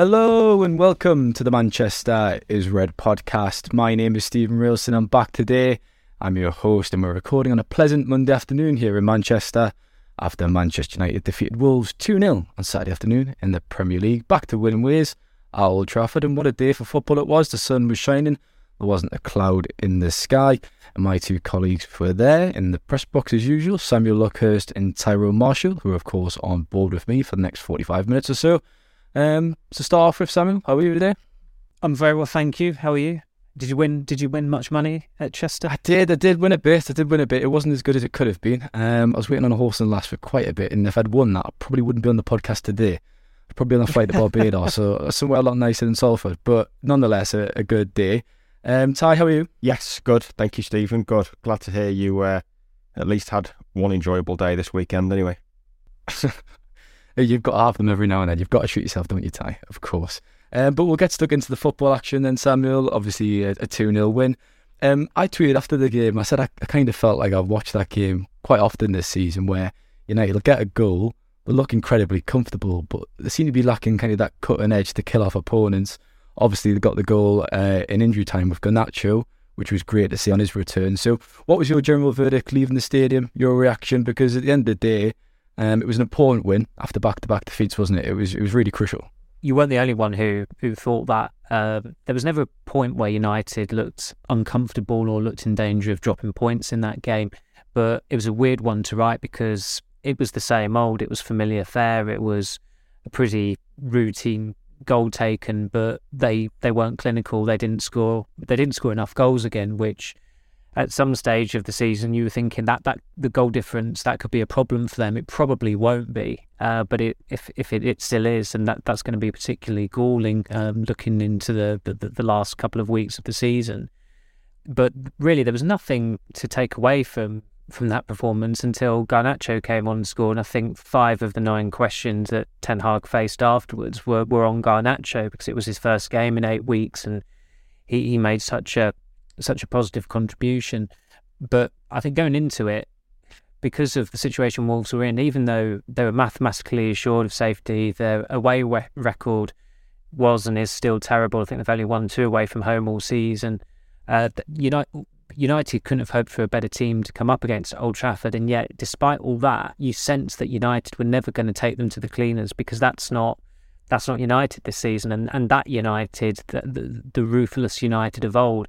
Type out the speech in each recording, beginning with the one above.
Hello and welcome to the Manchester is Red podcast. My name is Steven Railston. I'm back today. I'm your host, and we're recording on a pleasant Monday afternoon here in Manchester after Manchester United defeated Wolves 2 0 on Saturday afternoon in the Premier League. Back to winning ways at Old Trafford, and what a day for football it was. The sun was shining, there wasn't a cloud in the sky, and my two colleagues were there in the press box as usual Samuel Luckhurst and Tyrone Marshall, who are, of course, on board with me for the next 45 minutes or so. Um, to start off with, Samuel, how are you today? I'm very well, thank you. How are you? Did you win? Did you win much money at Chester? I did. I did win a bit. I did win a bit. It wasn't as good as it could have been. Um, I was waiting on a horse and last for quite a bit, and if I'd won that, I probably wouldn't be on the podcast today. I'd probably be on a flight to Barbados, so somewhere a lot nicer than Salford. But nonetheless, a, a good day. Um, Ty, how are you? Yes, good. Thank you, Stephen. Good. Glad to hear you uh, at least had one enjoyable day this weekend. Anyway. You've got to have them every now and then. You've got to shoot yourself, don't you, Ty? Of course. Um, but we'll get stuck into the football action then, Samuel. Obviously, a, 2 0 win. Um, I tweeted after the game, I said I, I, kind of felt like I've watched that game quite often this season where, you know, you'll get a goal, they look incredibly comfortable, but they seem to be lacking kind of that cutting edge to kill off opponents. Obviously, they got the goal uh, in injury time with Garnacho, which was great to see on his return. So, what was your general verdict leaving the stadium, your reaction? Because at the end of the day, um, it was an important win after back to back defeats, wasn't it? It was, it was really crucial you weren't the only one who who thought that. Uh, there was never a point where United looked uncomfortable or looked in danger of dropping points in that game, but it was a weird one to write because it was the same old. It was familiar fare. It was a pretty routine goal taken, but they they weren't clinical. They didn't score. They didn't score enough goals again, which at some stage of the season you were thinking that, that the goal difference that could be a problem for them. It probably won't be, uh, but it, if if it, it still is, and that, that's going to be particularly galling um, looking into the, the, the last couple of weeks of the season. But really, there was nothing to take away from from that performance until Garnacho came on and scored. And I think five of the nine questions that Ten Hag faced afterwards were, were on Garnacho because it was his first game in eight weeks, and he, he made such a such a positive contribution. But I think going into it, because of the situation Wolves were in, even though they were mathematically assured of safety, their away re- record was and is still terrible. I think they've only won two away from home all season. Uh, United, United couldn't have hoped for a better team to come up against Old Trafford, and yet, despite all that, you sense that United were never going to take them to the cleaners because that's not that's not United this season, and, and that United, the, the, the ruthless United of old,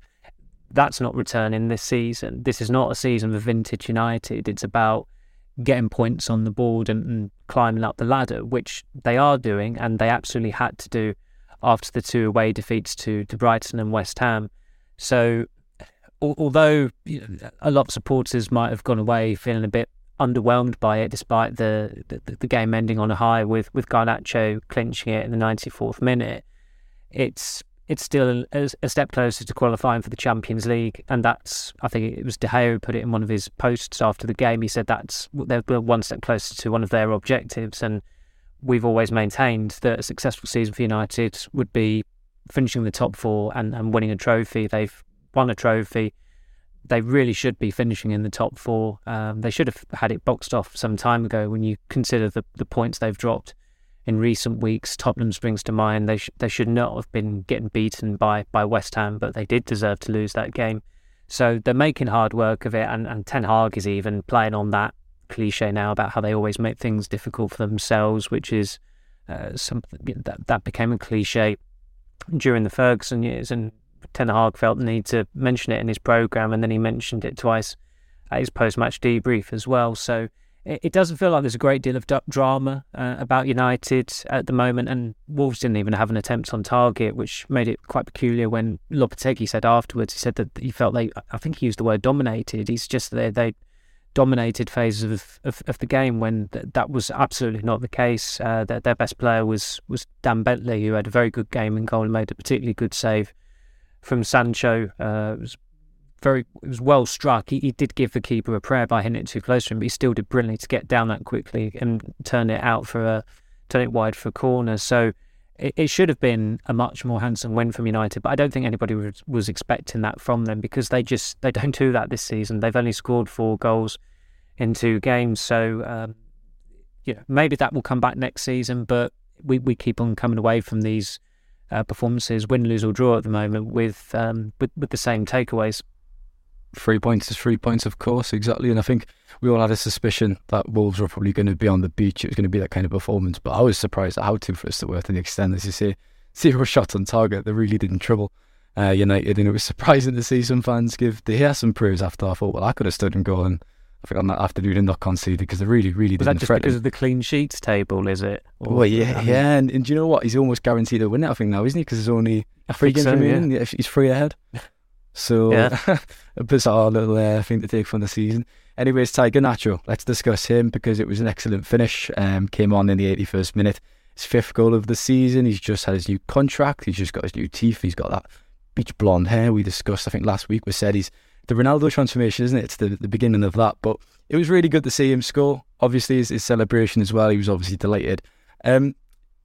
that's not returning this season. This is not a season of vintage United. It's about getting points on the board and, and, climbing up the ladder, which they are doing, and they absolutely had to do after the two away defeats to, to Brighton and West Ham. So, al- although you know, a lot of supporters might have gone away feeling a bit underwhelmed by it, despite the, the, the game ending on a high with, with Garnacho clinching it in the 94th minute, it's it's still a, a, step closer to qualifying for the Champions League. And that's, I think it was De Gea who put it in one of his posts after the game. He said that's they're one step closer to one of their objectives. And we've always maintained that a successful season for United would be finishing the top four and, and winning a trophy. They've won a trophy. They really should be finishing in the top four. Um, they should have had it boxed off some time ago when you consider the, the points they've dropped in recent weeks. Tottenham springs to mind. They sh- they should not have been getting beaten by by West Ham, but they did deserve to lose that game. So they're making hard work of it, and, and Ten Hag is even playing on that cliche now about how they always make things difficult for themselves, which is uh, something that that became a cliche during the Ferguson years, and Ten Hag felt the need to mention it in his program, and then he mentioned it twice at his post-match debrief as well. So it doesn't feel like there's a great deal of drama uh, about United at the moment, and Wolves didn't even have an attempt on target, which made it quite peculiar. When Lopetegui said afterwards, he said that he felt they, I think he used the word dominated. He's just they they dominated phases of, of, of the game when th- that was absolutely not the case. Uh, their, their best player was was Dan Bentley, who had a very good game in goal and made a particularly good save from Sancho. Uh, was very it was well struck. He, he did give the keeper a prayer by hitting it too close to him, but he still did brilliantly to get down that quickly and turn it out for a turn it wide for a corner. So it, it should have been a much more handsome win from United, but I don't think anybody was, was expecting that from them because they just they don't do that this season. They've only scored four goals in two games, so um, you know maybe that will come back next season, but we, we keep on coming away from these uh, performances, win, lose or draw at the moment, with um, with, with the same takeaways. Three points is three points, of course, exactly. And I think we all had a suspicion that Wolves were probably going to be on the beach. It was going to be that kind of performance. But I was surprised at how two for us to the extent, as you say, zero shots on target. They really didn't trouble uh, United. And it was surprising to see some fans give De Gea some praise after. I thought, well, I could have stood and go and I think on that afternoon not conceded because they really, really didn't that just threaten. because of the clean sheets table, is it? Or- Well, yeah, yeah, and, and do you know what? He's almost guaranteed a win. I think now, isn't he? Because there's only three games so, remaining. Yeah, He's three ahead. So Yeah. a bizarre little uh, thing to take from the season. Anyways, Ty, Garnacho. Let's discuss him because it was an excellent finish. Um, came on in the 81st minute. His fifth goal of the season. He's just had his new contract. He's just got his new teeth. He's got that beach blonde hair we discussed. I think last week we said he's the Ronaldo transformation, isn't it? It's the, the beginning of that. But it was really good to see him score. Obviously, his, his celebration as well. He was obviously delighted. Um,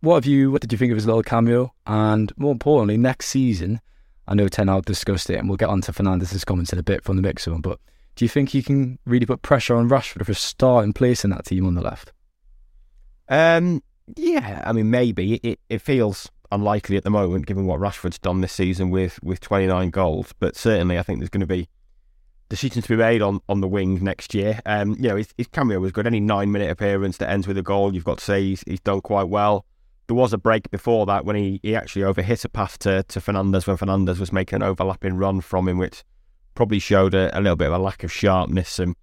what have you? What did you think of his little cameo? And more importantly, next season, I know Ten Hag discussed it, and we'll get on to Fernandes's comments in a bit from the mix zone. But do you think he can really put pressure on Rashford for a starting place in that team on the left? Um, yeah, I mean, maybe it, it feels unlikely at the moment, given what Rashford's done this season with with 29 goals. But certainly, I think there's going to be decisions to be made on, on the wing next year. Um, you know, his, his cameo was good. Any nine minute appearance that ends with a goal, you've got to say he's, he's done quite well. There was a break before that when he, he actually overhit a pass to, to Fernandes when Fernandes was making an overlapping run from him, which probably showed a, a little bit of a lack of sharpness and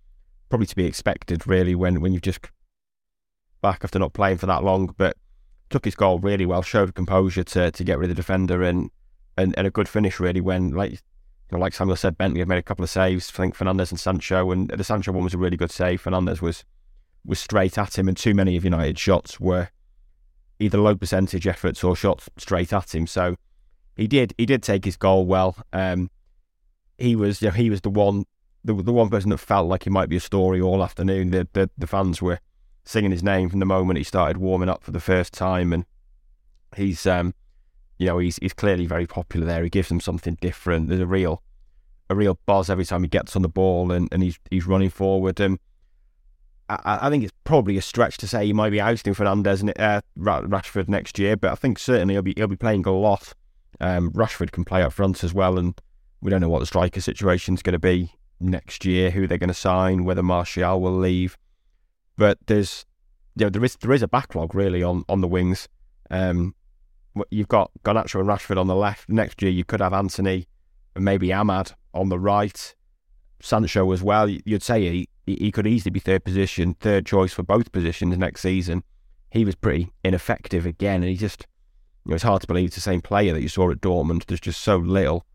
probably to be expected, really, when, when you've just back after not playing for that long. But took his goal really well, showed composure to, to get rid of the defender and, and, and a good finish, really, when, like you know, like Samuel said, Bentley had made a couple of saves. I think Fernandes and Sancho, and the Sancho one was a really good save. Fernandes was was straight at him, and too many of United's shots were either low percentage efforts or shots straight at him. So he did he did take his goal well. Um, he was you know, he was the one the the one person that felt like he might be a story all afternoon. The the, the fans were singing his name from the moment he started warming up for the first time, and he's um you know he's he's clearly very popular there. He gives them something different. There's a real a real buzz every time he gets on the ball and, and he's he's running forward. And I, I think it's probably a stretch to say he might be ousting Fernandes and uh, Rashford next year, but I think certainly he'll be he'll be playing a lot. Um, Rashford can play up front as well, and we don't know what the striker situation is going to be next year, who they're going to sign, whether Martial will leave. But there's you know there is there is a backlog really on on the wings. Um, you've got Garnacho and Rashford on the left. Next year you could have Antony and maybe Amad on the right. Sancho as well. You'd say he, he could easily be third position, third choice for both positions next season. He was pretty ineffective again, and he just, you know, it's hard to believe it's the same player that you saw at Dortmund. There's just so little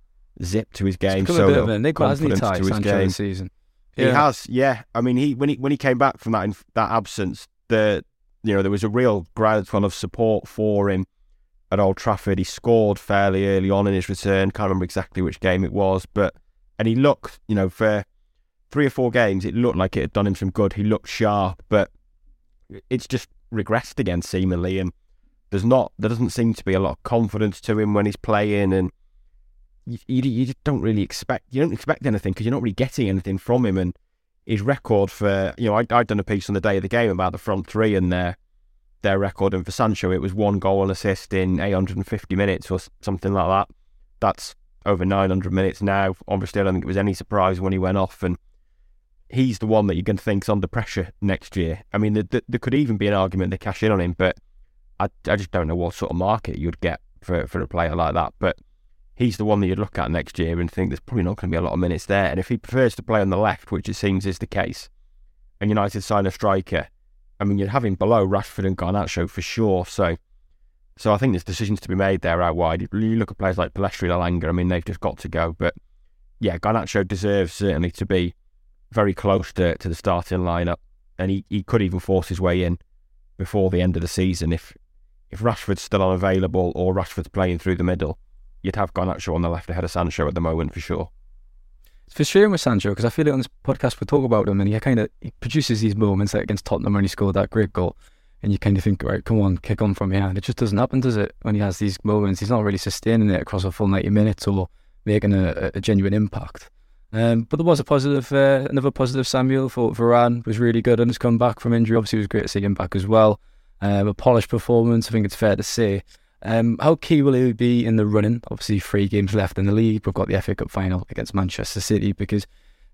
zip to his game, so a bit little of an enigma, hasn't he, Ty, to his game. this season? He has, yeah. I mean, he when he when he came back from that in, that absence, the you know there was a real groundswell of support for him at Old Trafford. He scored fairly early on in his return. Can't remember exactly which game it was, but and he looked, you know, for three or four games, it looked like it had done him some good. He looked sharp, but it's just regressed again seemingly, and there's not there doesn't seem to be a lot of confidence to him when he's playing, and you you, you just don't really expect you don't expect anything because you're not really getting anything from him, and his record for you know I I'd done a piece on the day of the game about the front three and their their record, and for Sancho it was one goal and assist in 850 minutes or something like that. That's over 900 minutes now. Obviously, I don't think it was any surprise when he went off, and he's the one that you're going to think's under pressure next year. I mean, there, there, there could even be an argument to cash in on him, but I, I just don't know what sort of market you'd get for for a player like that. But he's the one that you'd look at next year and think there's probably not going to be a lot of minutes there. And if he prefers to play on the left, which it seems is the case, and United sign a striker, I mean, you'd have him below Rashford and Garnacho for sure. So, so I think there's decisions to be made there out wide. You look at players like Pellistri and Elanga, I mean, they've just got to go. But yeah, Garnacho deserves certainly to be very close to, to the starting lineup, and he, he could even force his way in before the end of the season if if Rashford's still unavailable or Rashford's playing through the middle. You'd have Garnacho on the left ahead of Sancho at the moment for sure. It's frustrating with Sancho because I feel like on this podcast we talk about him and he kind of he produces these moments like against Tottenham when he scored that great goal, and you kind of think, right, come on, kick on from here, and it just doesn't happen, does it? When he has these moments, he's not really sustaining it across a full ninety minutes or making a, a genuine impact. Um, but there was a positive, uh, another positive. Samuel for Varane was really good and has come back from injury. Obviously, it was great to see him back as well. Um, a polished performance, I think it's fair to say. Um, how key will he be in the running? Obviously, three games left in the league. We've got the FA Cup final against Manchester City because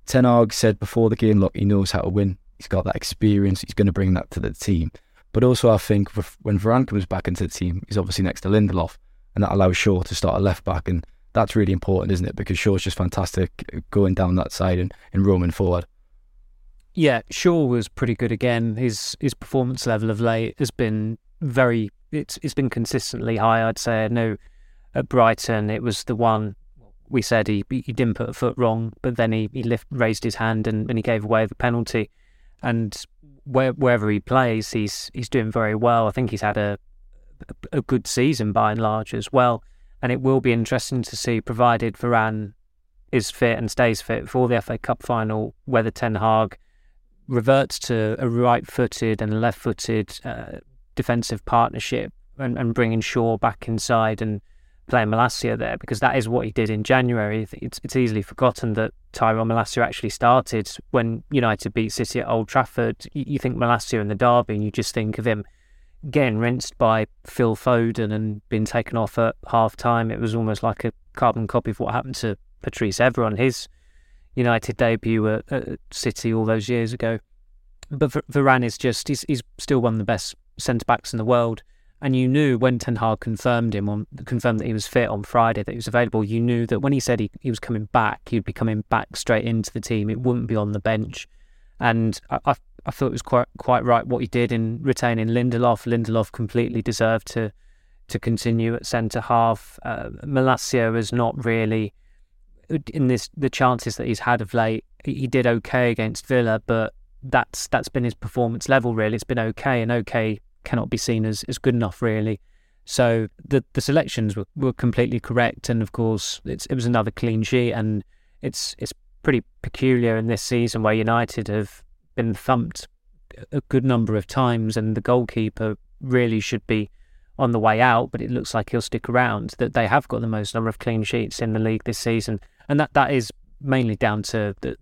Ten Hag said before the game, look, he knows how to win. He's got that experience. He's going to bring that to the team. But also, I think when Varane comes back into the team, he's obviously next to Lindelof, and that allows Shaw to start a left back. And that's really important, isn't it? Because Shaw's just fantastic going down that side and, and roaming forward. Yeah, Shaw was pretty good again. His his performance level of late has been very it's it's been consistently high. I'd say. I know at Brighton it was the one we said he he didn't put a foot wrong, but then he he lift, raised his hand and, and he gave away the penalty. And where, wherever he plays, he's he's doing very well. I think he's had a a good season by and large as well and it will be interesting to see, provided Varane is fit and stays fit for the FA Cup final, whether Ten Hag reverts to a right-footed and left-footed uh, defensive partnership and, and bringing Shaw back inside and playing Malacia there because that is what he did in January. It's, it's easily forgotten that Tyrone Malacia actually started when United beat City at Old Trafford. You, you think Malacia in the derby and you just think of him getting rinsed by Phil Foden and being taken off at half time. It was almost like a carbon copy of what happened to Patrice Evra on his United debut at, at City all those years ago. But Varane is just, he's, he's still one of the best centre backs in the world. And you knew when Ten Hag confirmed him on confirmed that he was fit on Friday, that he was available. You knew that when he said he, he was coming back, he'd be coming back straight into the team. It wouldn't be on the bench. And I, I I thought it was quite quite right what he did in retaining Lindelof. Lindelof completely deserved to to continue at centre half. Uh, Malacia is not really in this the chances that he's had of late. He did okay against Villa, but that's that's been his performance level. Really, it's been okay, and okay cannot be seen as, as good enough. Really, so the the selections were, were completely correct, and of course it was another clean sheet, and it's it's pretty peculiar in this season where United have been thumped a good number of times, and the goalkeeper really should be on the way out, but it looks like he'll stick around. That they have got the most number of clean sheets in the league this season, and that, that is mainly down to the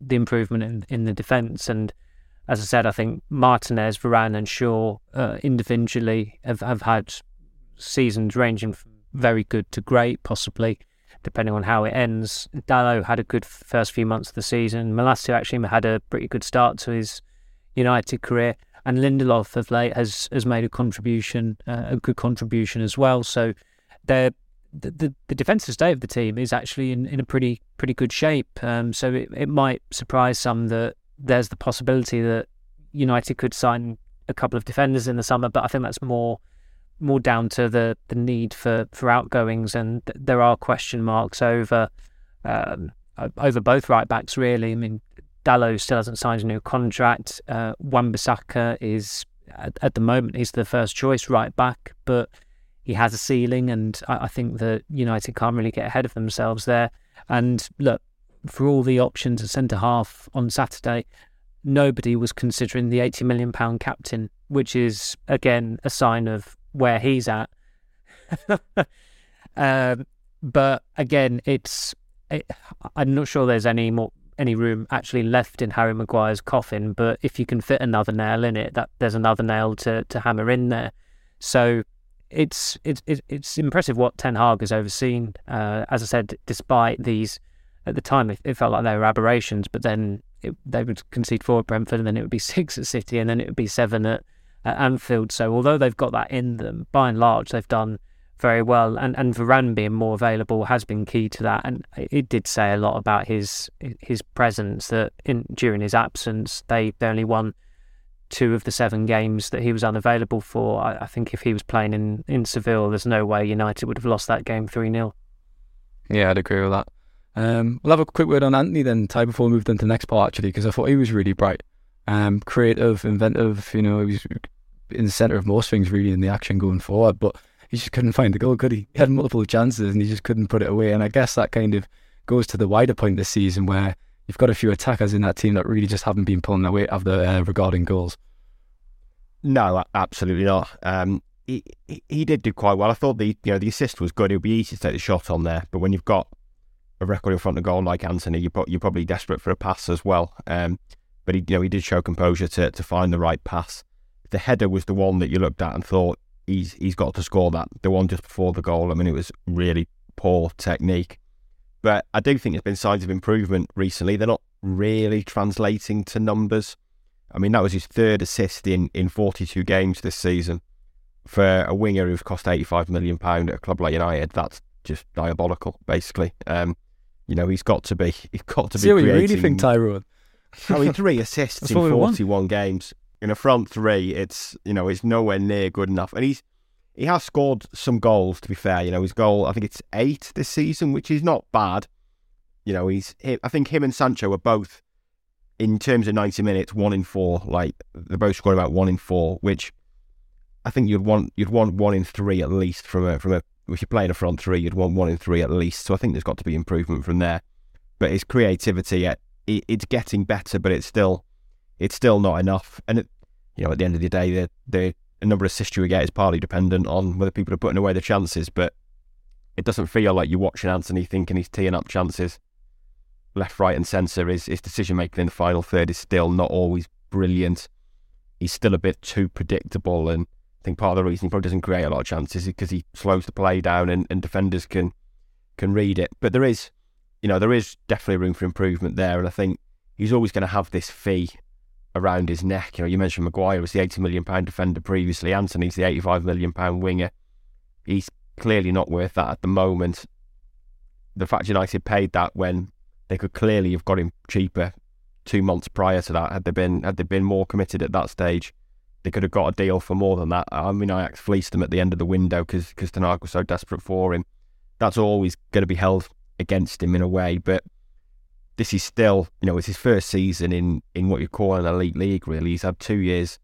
the improvement in, in the defence. And as I said, I think Martinez, Varane, and Shaw uh, individually have, have had seasons ranging from very good to great, possibly depending on how it ends. Dalot had a good first few months of the season. Malacia actually had a pretty good start to his United career, and Lindelof of late has has made a contribution, uh, a good contribution as well. So the, the the defensive state of the team is actually in, in a pretty pretty good shape. Um, so it, it might surprise some that there's the possibility that United could sign a couple of defenders in the summer, but I think that's more more down to the, the need for, for outgoings, and th- there are question marks over um, over both right backs. Really, I mean, Dalot still hasn't signed a new contract. Uh, Wan-Bissaka is at, at, the moment he's the first choice right back, but he has a ceiling, and I, I think that United can't really get ahead of themselves there. And look, for all the options at centre half on Saturday, nobody was considering the eighty million pound captain, which is again a sign of where he's at. um, but again, it's it, I'm not sure there's any more any room actually left in Harry Maguire's coffin. But if you can fit another nail in it, that there's another nail to to hammer in there. So it's it's it's impressive what Ten Hag has overseen. Uh, as I said, despite these at the time, it, it felt like they were aberrations, but then it, they would concede four at Brentford, and then it would be six at City, and then it would be seven at at Anfield. So although they've got that in them, by and large they've done very well. And and Varane being more available has been key to that. And it did say a lot about his his presence that in during his absence they, they only won two of the seven games that he was unavailable for. I, I think if he was playing in, in Seville, there's no way United would have lost that game 3 0. Yeah, I'd agree with that. Um, we'll have a quick word on Antony then, Ty, before we move on to the next part, actually, because I thought he was really bright um, creative, inventive. You know, he was in the centre of most things really in the action going forward, but he just couldn't find the goal, could he? He had multiple chances and he just couldn't put it away. And I guess that kind of goes to the wider point this season where you've got a few attackers in that team that really just haven't been pulling their weight after uh, regarding goals. No, absolutely not. Um, he, he, he did do quite well. I thought the you know the assist was good. It would be easy to take the shot on there, but when you've got a record in front of goal like Antony, you're, you're probably desperate for a pass as well. Um, but he, you know, he did show composure to, to find the right pass the header was the one that you looked at and thought he's he's got to score that. The one just before the goal. I mean, it was really poor technique. But I do think there's been signs of improvement recently. They're not really translating to numbers. I mean, that was his third assist in, in 42 games this season. For a winger who's cost 85 million pound at a club like United, that's just diabolical, basically. Um, you know, he's got to be, he's got to See be. what you really think, Tyrone? Oh, I mean, three assists in what we want. 41 games. In a front three, it's you know, it's nowhere near good enough. And he's he has scored some goals. To be fair, you know, his goal I think it's eight this season, which is not bad. You know, he's he- I think him and Sancho are both in terms of 90 minutes one in four. Like they're both scoring about one in four, which I think you'd want you'd want one in three at least from a from a if you're playing a front three, you'd want one in three at least. So I think there's got to be improvement from there. But his creativity, it, it, it's getting better, but it's still it's still not enough. And it, you know, at the end of the day, the the number of assists you get is partly dependent on whether people are putting away the chances. But it doesn't feel like you're watching Antony thinking he's teeing up chances left, right, and centre. His his decision making in the final third is still not always brilliant. He's still a bit too predictable, and I think part of the reason he probably doesn't create a lot of chances is because he slows the play down, and, and defenders can can read it. But there is, you know, there is definitely room for improvement there, and I think he's always going to have this fee around his neck. You know, you mentioned Maguire was the eighty million pound defender previously. Antony's the eighty five million pound winger. He's clearly not worth that at the moment. The fact United paid that when they could clearly have got him cheaper two months prior to that had they been had they been more committed at that stage. They could have got a deal for more than that. I mean, Ajax fleeced them at the end of the window because because Ten Hag was so desperate for him. That's always going to be held against him in a way, but this is still, you know, it's his first season in, in what you call an elite league, really. He's had two years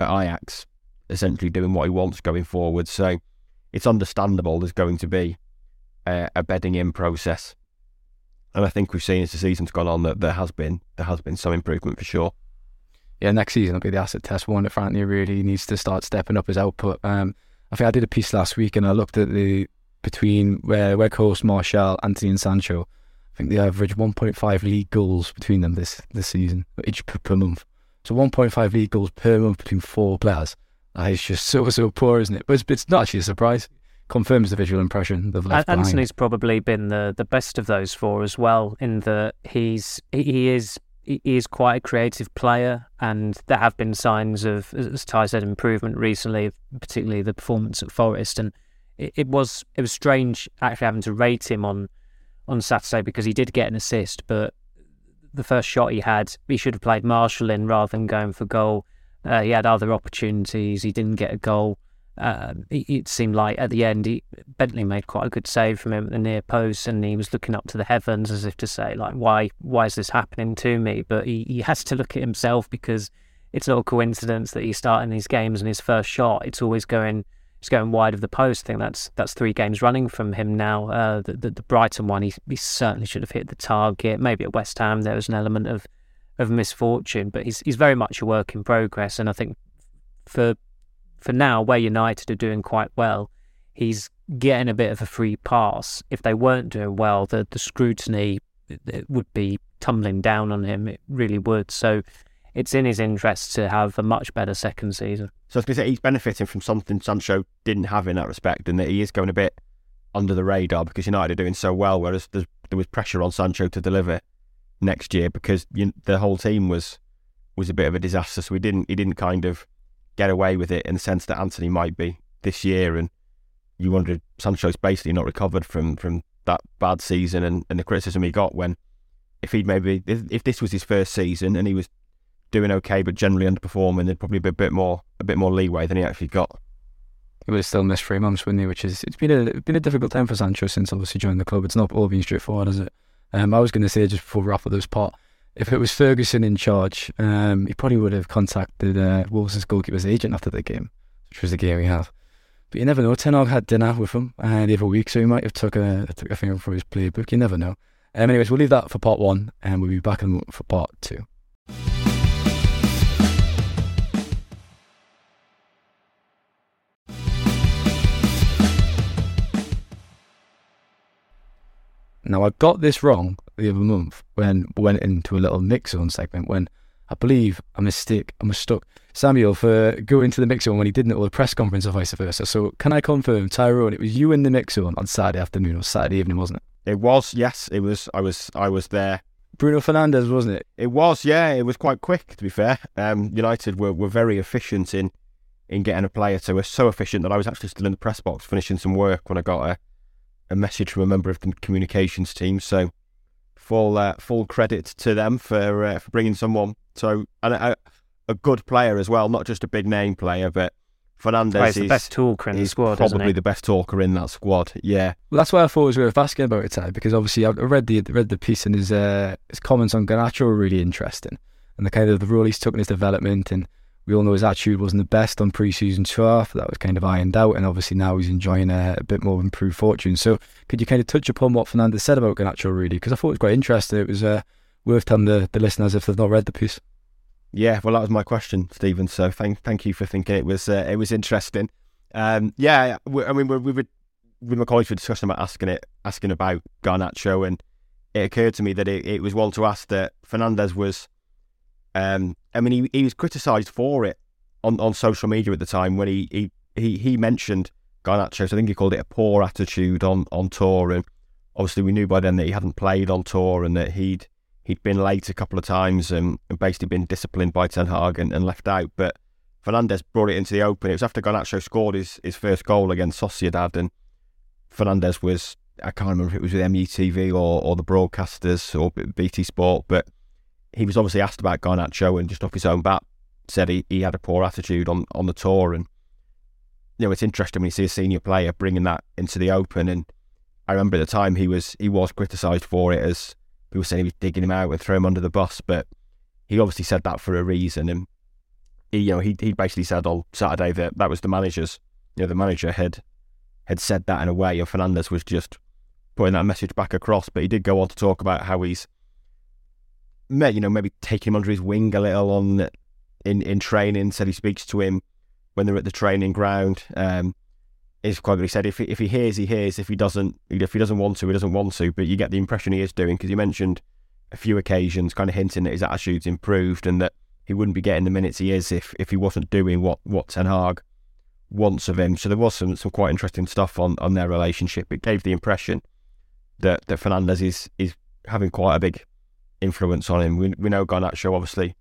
at Ajax, essentially doing what he wants going forward. So it's understandable there's going to be a, bedding in process. And I think we've seen as the season's gone on that there has been there has been some improvement for sure. yeah, next season will be the asset test one. If Antony really needs to start stepping up his output. Um, I think I did a piece last week and I looked at the between uh, where where Coast, Martial, Antony, and Sancho. I think they average 1.5 league goals between them this this season, each per, per month. So 1.5 league goals per month between four players. That is just so so poor, isn't it? But it's, it's not actually a surprise. Confirms the visual impression they've left behind. Antony's probably been the, the best of those four as well, in that he's he is he is quite a creative player, and there have been signs of, as Ty said, improvement recently, particularly the performance at Forest, and it, it was it was strange actually having to rate him on on Saturday because he did get an assist, but the first shot he had, he should have played Martial in rather than going for goal. Uh, he had other opportunities, he didn't get a goal. Um, it, it seemed like at the end, he, Bentley made quite a good save from him at the near post, and he was looking up to the heavens as if to say, like, why, why is this happening to me? But he, he has to look at himself because it's not a coincidence that he's starting these games and his first shot, it's always going, going wide of the post. I think that's that's three games running from him now. Uh, the, the the Brighton one, he, he certainly should have hit the target. Maybe at West Ham there was an element of of misfortune, but he's he's very much a work in progress, and I think for for now, where United are doing quite well, he's getting a bit of a free pass. If they weren't doing well, the the scrutiny it- it would be tumbling down on him. It really would. So it's in his interest to have a much better second season. So I was going to say he's benefiting from something Sancho didn't have in that respect, and that he is going a bit under the radar because United are doing so well. Whereas there was pressure on Sancho to deliver next year because you, the whole team was was a bit of a disaster. So he didn't he didn't kind of get away with it in the sense that Antony might be this year, and you wondered Sancho's basically not recovered from from that bad season and, and the criticism he got when if he'd maybe if this was his first season and he was doing okay but generally underperforming, there'd probably be a bit more a bit more leeway than he actually got. He would have still missed three months, wouldn't he? Which is it's been a been a difficult time for Sancho since obviously joined the club. It's not all been straightforward, is it? Um, I was going to say just before we wrap up this part, if it was Ferguson in charge, um, he probably would have contacted uh, Wolves' goalkeeper's agent after the game, which was the game we have. But you never know. Ten Hag had dinner with him uh, the other week, so he might have took a took a finger from his playbook. You never know. Um, anyways, we'll leave that for part one, and we'll be back for part two. Now I got this wrong the other month when we went into a little mix zone segment when I believe a mistake, I mistook Samuel for going to the mix zone when he didn't at the press conference or vice versa. So can I confirm, Tyrone, it was you in the mix zone on Saturday afternoon or Saturday evening, wasn't it? It was, yes. It was. I was. I was there. Bruno Fernandes, wasn't it? It was, yeah. It was quite quick, to be fair. Um, United were, were very efficient in in getting a player to. Were so efficient that I was actually still in the press box finishing some work when I got a, a message from a member of the communications team. So full uh, full credit to them for uh, for bringing someone so and a, a, good player as well, not just a big name player, but Fernandes oh, is the best talker in the squad. Probably the best talker in that squad. Yeah. Well, that's why I thought it was worth asking about it, Ty, because obviously I read the read the piece and his uh, his comments on Garnacho were really interesting, and the kind of the role he's took in his development and we all know his attitude wasn't the best on pre-season tour. That was kind of ironed out, and obviously now he's enjoying a, a, bit more improved fortune. So, could you kind of touch upon what Fernandes said about Garnacho, really? Because I thought it was quite interesting. It was uh, worth telling the, the listeners if they've not read the piece. Yeah, well, that was my question, Stephen. So, thank thank you for thinking it was uh, it was interesting. Um, yeah, I mean, we, we were with my colleagues were discussing about asking it, asking about Garnacho, and it occurred to me that it, it was one to ask that Fernandes was um, I mean, he, he was criticised for it on, on social media at the time when he he, he, he mentioned Garnacho. So I think he called it a poor attitude on, on tour, and obviously we knew by then that he hadn't played on tour and that he'd he'd been late a couple of times and, and basically been disciplined by Ten Hag and, and, left out. But Fernandes brought it into the open. It was after Garnacho scored his, his first goal against Sociedad, and Fernandes was I can't remember if it was with MUTV or, or the broadcasters or BT Sport, but he was obviously asked about Garnacho and just off his own bat said he, he had a poor attitude on, on the tour. And, you know, it's interesting when you see a senior player bringing that into the open. And I remember at the time he was he was criticised for it as people saying he was digging him out and throwing him under the bus. But he obviously said that for a reason. And, he, you know, he, he basically said on Saturday that that was the manager's, you know, the manager had had said that in a way and Fernandes was just putting that message back across. But he did go on to talk about how he's you know, maybe take him under his wing a little on in in training. Said he speaks to him when they're at the training ground. Um, is quite what he said. If he, if he hears, he hears. If he doesn't, if he doesn't want to, he doesn't want to. But you get the impression he is doing because he mentioned a few occasions, kind of hinting that his attitude's improved and that he wouldn't be getting the minutes he is if if he wasn't doing what what Ten Hag wants of him. So there was some some quite interesting stuff on on their relationship. It gave the impression that that Fernandes is is having quite a big influence on him. We, we know Garnacho obviously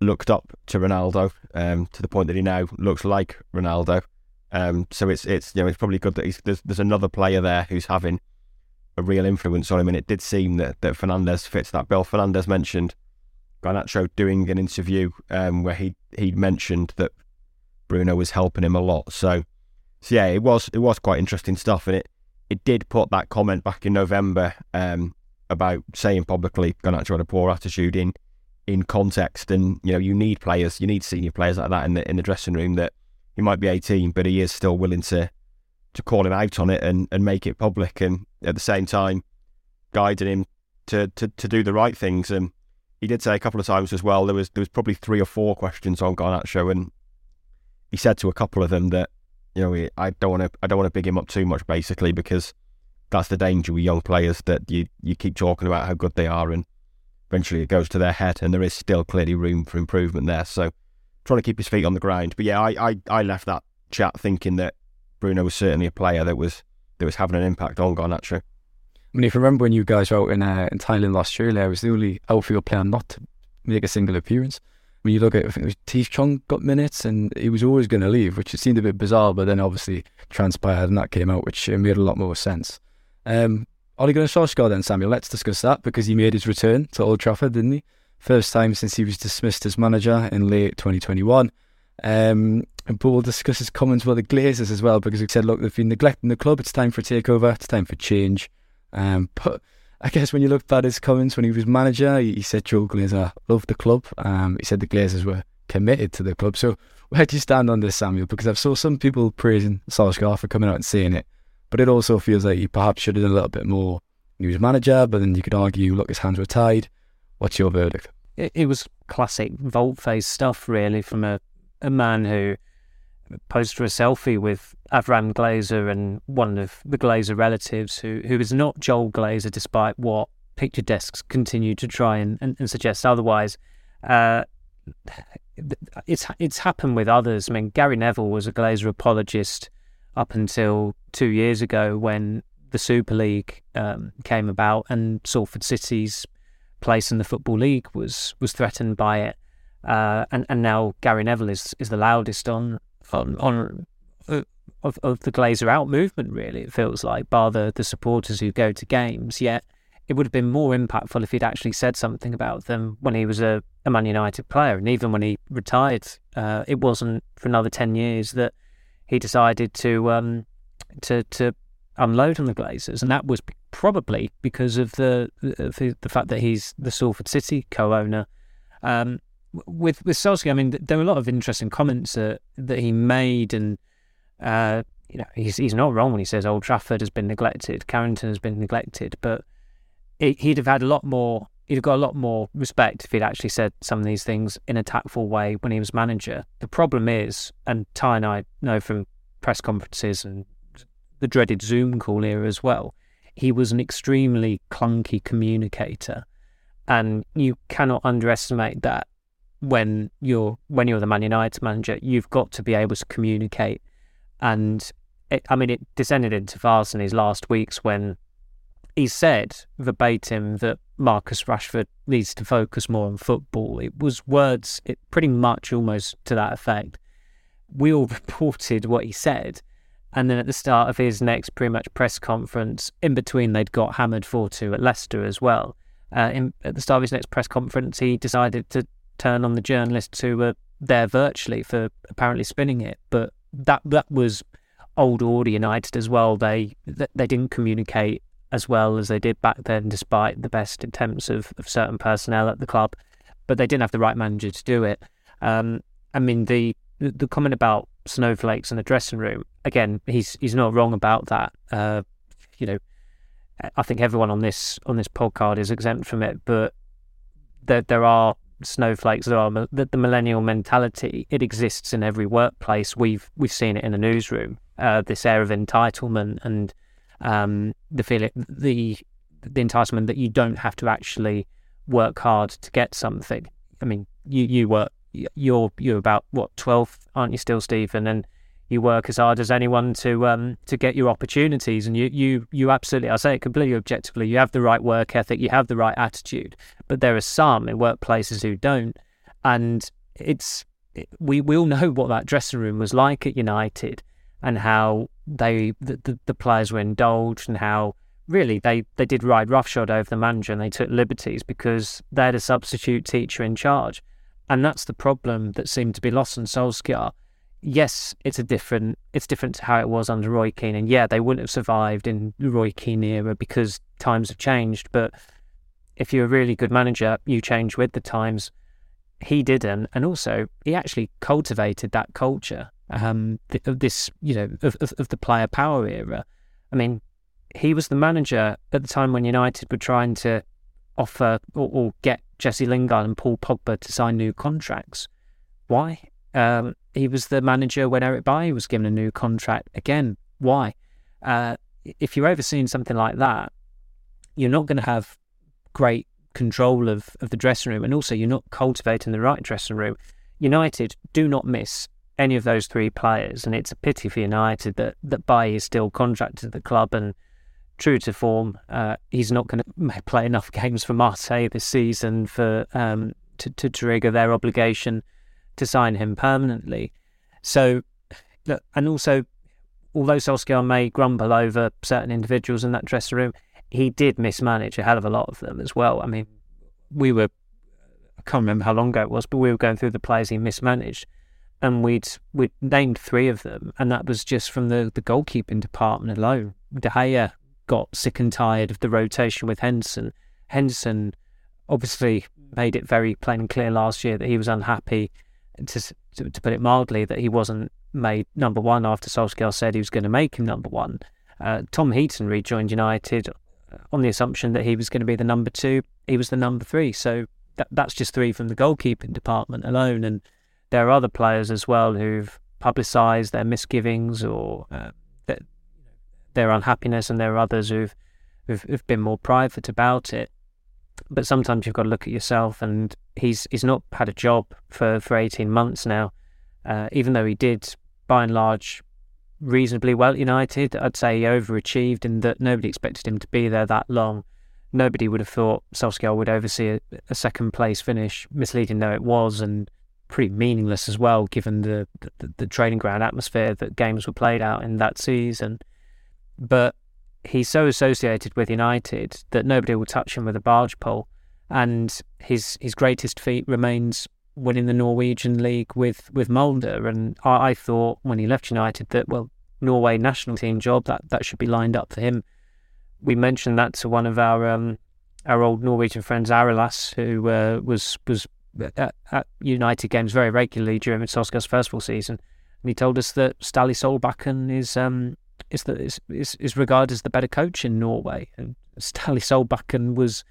looked up to Ronaldo um, to the point that he now looks like Ronaldo. Um, so it's it's you know it's probably good that there's there's another player there who's having a real influence on him, and it did seem that that Fernandes fits that bill. Fernandes mentioned Garnacho doing an interview um, where he he mentioned that Bruno was helping him a lot. So, so yeah, it was it was quite interesting stuff, and it it did put that comment back in November um, about saying publicly Garnacho had a poor attitude in in context, and you know you need players, you need senior players like that in the in the dressing room that he might be 18, but he is still willing to to call him out on it and, and make it public, and at the same time guiding him to, to, to do the right things. And he did say a couple of times as well there was there was probably three or four questions on Garnacho, and he said to a couple of them that you know I don't want to I don't want to big him up too much basically because that's the danger with young players that you, you keep talking about how good they are and eventually it goes to their head and there is still clearly room for improvement there. So trying to keep his feet on the ground. But yeah, I, I, I left that chat thinking that Bruno was certainly a player that was that was having an impact on Garnacho. I mean, if you remember when you guys were out in uh, in Thailand last year, I was the only outfield player not to make a single appearance. When you look at, I think it was Tahith Chong got minutes and he was always going to leave, which seemed a bit bizarre, but then obviously transpired and that came out, which uh, made a lot more sense. Um, Ole Gunnar Solskjaer then, Samuel, let's discuss that because he made his return to Old Trafford, didn't he? First time since he was dismissed as manager in late 2021. Um, but we'll discuss his comments about the Glazers as well because he said, look, they've been neglecting the club. It's time for a takeover. It's time for change. Um, but I guess when you look at his comments when he was manager, he, said Joel Glazer loved the club. Um, he said the Glazers were committed to the club. So where do you stand on this, Samuel? Because I've saw some people praising Solskjaer for coming out and saying it. But it also feels like he perhaps should have done a little bit more. He was manager, but then you could argue, look, his hands were tied. What's your verdict? It, it was classic volte-face stuff, really, from a, a man who posed for a selfie with Avram Glazer and one of the Glazer relatives, who who is not Joel Glazer, despite what picture desks continue to try and, and, and suggest otherwise. Uh, it's it's happened with others. I mean, Gary Neville was a Glazer apologist up until two years ago when the Super League um, came about and Salford City's place in the Football League was was threatened by it. Uh, and and now Gary Neville is is the loudest on on on uh, of, of the Glazer out movement. Really, it feels like, bar the the supporters who go to games. Yet it would have been more impactful if he'd actually said something about them when he was a, a Man United player, and even when he retired. Uh, it wasn't for another ten years that he decided to um, to to unload on the Glazers, and that was probably because of the the, the fact that he's the Salford City co-owner. Um, with with Solskjaer, I mean, there were a lot of interesting comments uh, that he made, and uh, you know, he's he's not wrong when he says Old Trafford has been neglected, Carrington has been neglected, but it, he'd have had a lot more. He'd have got a lot more respect if he'd actually said some of these things in a tactful way when he was manager. The problem is, and Ty and I know from press conferences and the dreaded Zoom call era as well, he was an extremely clunky communicator, and you cannot underestimate that when you're when you're the Man United manager, you've got to be able to communicate. And it, I mean, it descended into farce in his last weeks when he said verbatim that Marcus Rashford needs to focus more on football. It was words, it pretty much almost to that effect. We all reported what he said. And then at the start of his next pretty much press conference, in between they'd got hammered 4 2 at Leicester as well. Uh, in, at the start of his next press conference, he decided to turn on the journalists who were there virtually for apparently spinning it. But that that was old order United as well. They they didn't communicate as well as they did back then, despite the best attempts of, of certain personnel at the club. But they didn't have the right manager to do it. Um, I mean the the comment about snowflakes in the dressing room again. He's he's not wrong about that. Uh, you know, I think everyone on this on this podcast is exempt from it, but there there are snowflakes that are the, the millennial mentality. It exists in every workplace. We've we've seen it in the newsroom. Uh, this air of entitlement and um, the feeling the the entitlement that you don't have to actually work hard to get something. I mean, you you work you're you're about what twelve, aren't you still, Stephen? And you work as hard as anyone to um to get your opportunities and you you you absolutely I say it completely objectively you have the right work ethic you have the right attitude but there are some in workplaces who don't and it's we we all know what that dressing room was like at United and how they the, the, the players were indulged and how really they they did ride roughshod over the manager and they took liberties because they had a substitute teacher in charge. And that's the problem that seemed to be lost on Solskjaer. Yes, it's a different it's different to how it was under Roy Keane, and yeah, they wouldn't have survived in Roy Keane era because times have changed. But if you're a really good manager, you change with the times. He didn't, and also he actually cultivated that culture um, of this, you know, of, of, of the player power era. I mean, he was the manager at the time when United were trying to offer or, or get Jesse Lingard and Paul Pogba to sign new contracts. Why? Um, he was the manager when Eric Bailly was given a new contract. Again, why? Uh, if you're overseeing something like that, you're not going to have great control of, of the dressing room, and also you're not cultivating the right dressing room. United do not miss any of those three players, and it's a pity for United that that Bailly is still contracted to the club and true to form. Uh, he's not going to play enough games for Marseille this season for um, to, to trigger their obligation to sign him permanently. So, look, and also, although Solskjaer may grumble over certain individuals in that dressing room, he did mismanage a hell of a lot of them as well. I mean, we were, I can't remember how long ago it was, but we were going through the players he mismanaged. And we'd we'd named three of them, and that was just from the, the goalkeeping department alone. De Gea got sick and tired of the rotation with Henderson. Henderson obviously made it very plain and clear last year that he was unhappy to, to, to put it mildly, that he wasn't made number one after Solskjaer said he was going to make him number one. Uh, Tom Heaton rejoined United on the assumption that he was going to be the number two. He was the number three. So that, that's just three from the goalkeeping department alone. And there are other players as well who've publicised their misgivings or uh, their, unhappiness, and there are others who've, who've, who've been more private about it. but sometimes you've got to look at yourself. And he's he's not had a job for for eighteen months now, uh, even though he did by and large reasonably well United. I'd say he overachieved in that nobody expected him to be there that long. Nobody would have thought Solskjaer would oversee a, a second place finish, misleading though it was, and pretty meaningless as well, given the, the, the training ground atmosphere that games were played out in that season. But he's so associated with United that nobody will touch him with a barge pole, and his his greatest feat remains winning the Norwegian league with with Molde. And I, I, thought when he left United that well, Norway national team job that that should be lined up for him. We mentioned that to one of our um, our old Norwegian friends, Arilas, who uh, was was at, at, United games very regularly during Solskjaer's first full season, and he told us that Ståle Solbakken is um, is, the, is, is is regarded as the better coach in Norway, and Ståle Solbakken was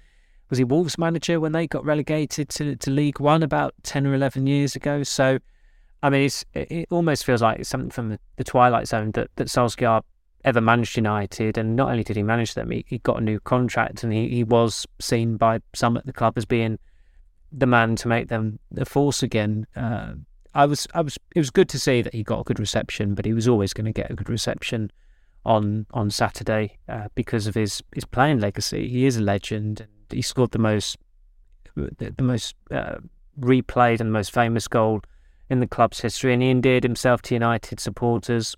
was he Wolves manager when they got relegated to, to League One about 10 or 11 years ago. So, I mean, it almost feels like it's something from the, the Twilight Zone that, that Solskjaer ever managed United. And not only did he manage them, he, he got a new contract and he, he was seen by some at the club as being the man to make them a force again. Uh, I was, I was, it was good to see that he got a good reception, but he was always going to get a good reception on on Saturday uh, because of his his playing legacy. He is a legend he scored the most the, the most uh, replayed and the most famous goal in the club's history, and he endeared himself to United supporters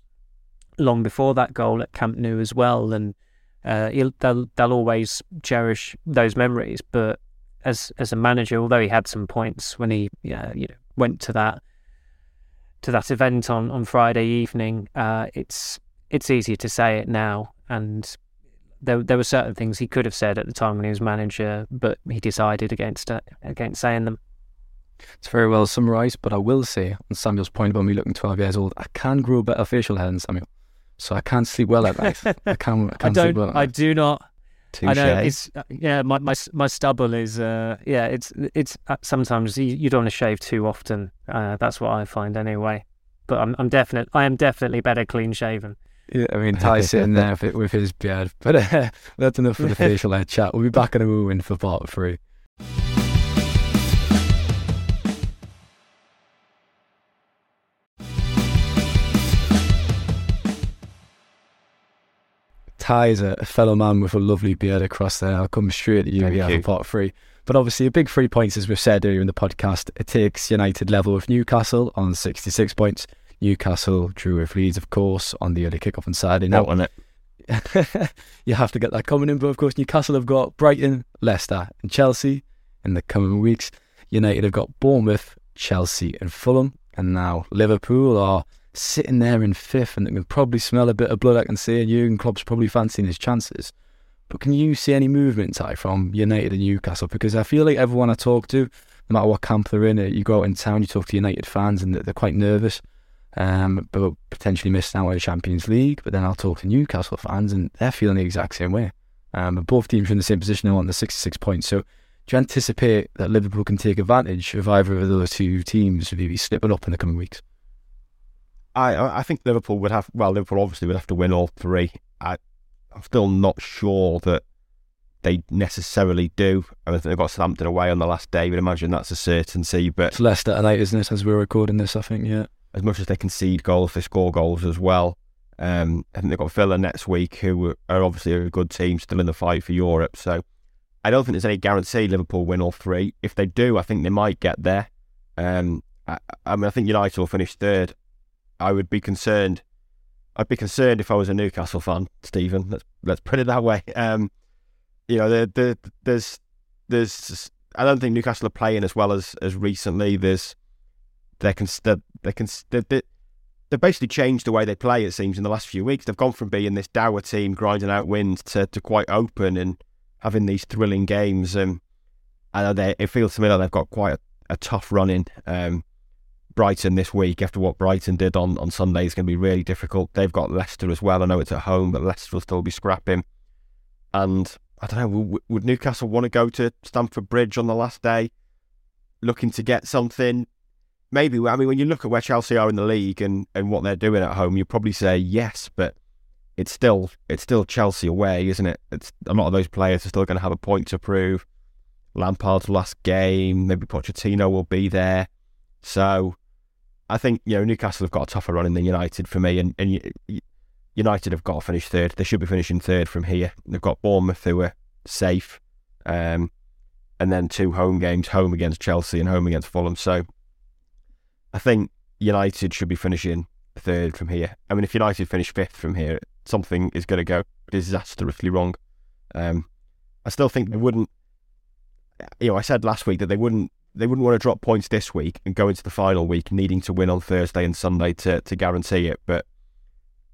long before that goal at Camp Nou as well. And uh, they'll they'll always cherish those memories. But as as a manager, although he had some points when he uh, you know went to that to that event on, on Friday evening, uh, it's it's easier to say it now. And there there were certain things he could have said at the time when he was manager, but he decided against uh, against saying them. It's very well summarised, but I will say, on Samuel's point about me looking 12 years old, I can grow better facial hair than Samuel. So I can't sleep well at night. I can, I can I don't, well I do not. Touché. I know it's uh, yeah. My my my stubble is uh yeah. It's it's uh, sometimes you, you don't want to shave too often. Uh, that's what I find anyway. But I'm I'm definite. I am definitely better clean shaven. Yeah, I mean, Ty's sitting there with his beard. But uh, that's enough for the facial hair chat. We'll be back in a moment for part three. Ty is a fellow man with a lovely beard across there. I'll come straight to you Thank here you. for part three. But obviously, a big three points, as we've said earlier in the podcast, it takes United level with Newcastle on 66 points. Newcastle drew with Leeds, of course, on the early kickoff on Saturday. Now, Not on it. you have to get that coming in. But of course, Newcastle have got Brighton, Leicester, and Chelsea in the coming weeks. United have got Bournemouth, Chelsea, and Fulham. And now Liverpool are sitting there in fifth and they can probably smell a bit of blood, I can see. And Jurgen Klopp's probably fancying his chances. But can you see any movement, Ty, from United and Newcastle? Because I feel like everyone I talk to, no matter what camp they're in, uh, you go out in town, you talk to United fans, and they're quite nervous um, but potentially missing out on the Champions League. But then I'll talk to Newcastle fans, and they're feeling the exact same way. Um, but both teams are in the same position now on the 66 points. So do you anticipate that Liverpool can take advantage of either of those two teams, maybe slipping up in the coming weeks? I I think Liverpool would have well Liverpool obviously would have to win all three. I I'm still not sure that they necessarily do. I mean, they've got Southampton away on the last day. We'd imagine that's a certainty. But It's Leicester tonight, isn't it? As we're recording this, I think. Yeah. as much as they concede goals, they score goals as well. Um, I think they've got Villa next week, who are obviously a good team, still in the fight for Europe. So I don't think there's any guarantee Liverpool win all three. If they do, I think they might get there. Um, I, I mean, I think United will finish third. I would be concerned. I'd be concerned if I was a Newcastle fan, Stephen. Let's let's put it that way. Um, you know, the, the, there's there's I don't think Newcastle are playing as well as as recently. There's they can they, can they, they, they've basically changed the way they play. It seems in the last few weeks they've gone from being this dour team grinding out wins to, to quite open and having these thrilling games. Um, and they, it feels to me like they've got quite a, a tough run in. Um, Brighton this week after what Brighton did on, on Sunday is going to be really difficult. They've got Leicester as well. I know it's at home, but Leicester will still be scrapping. And I don't know, would, Newcastle want to go to Stamford Bridge on the last day, looking to get something? Maybe. I mean, when you look at where Chelsea are in the league and, and what they're doing at home, you probably say yes, but it's still it's still Chelsea away, isn't it? It's a lot of those players are still going to have a point to prove. Lampard's last game. Maybe Pochettino will be there. So I think you know Newcastle have got a tougher run than United for me, and and United have got to finish third. They should be finishing third from here. They've got Bournemouth who are safe, um, and then two home games: home against Chelsea and home against Fulham. So I think United should be finishing third from here. I mean, if United finish fifth from here, something is going to go disastrously wrong. Um, I still think they wouldn't. You know, I said last week that they wouldn't. They wouldn't want to drop points this week and go into the final week needing to win on Thursday and Sunday to to guarantee it. But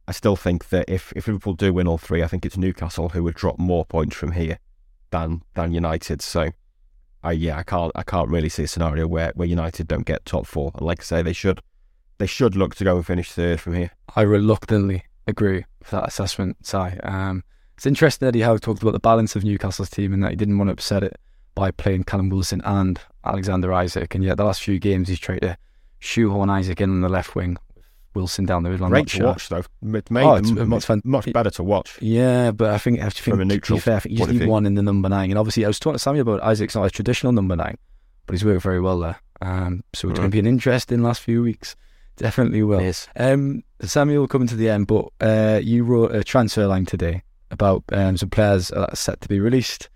I still think that if, if Liverpool do win all three, I think it's Newcastle who would drop more points from here than than United. So, I yeah, I can't I can't really see a scenario where, where United don't get top four. And like I say, they should they should look to go and finish third from here. I reluctantly agree with that assessment, Si. Um, it's interesting he Howe talked about the balance of Newcastle's team and that he didn't want to upset it by playing Callum Wilson and Alexander Isak, And yet, the last few games, he's tried to shoehorn Isak in on the left wing, Wilson down the middle. Great to sure. watch, though. It made oh, it's, much, fan- much better to watch. Yeah, but I think, I have to think from a neutral, to be fair, I think you need one in the number nine. And obviously, I was talking to Sammy about Isak's not a traditional number nine, but he's worked very well there. Um, so it's mm. going to be an interesting last few weeks. Definitely will. Yes. Um, Samuel, coming to the end, but uh, you wrote a transfer line today about um, some players that are set to be released.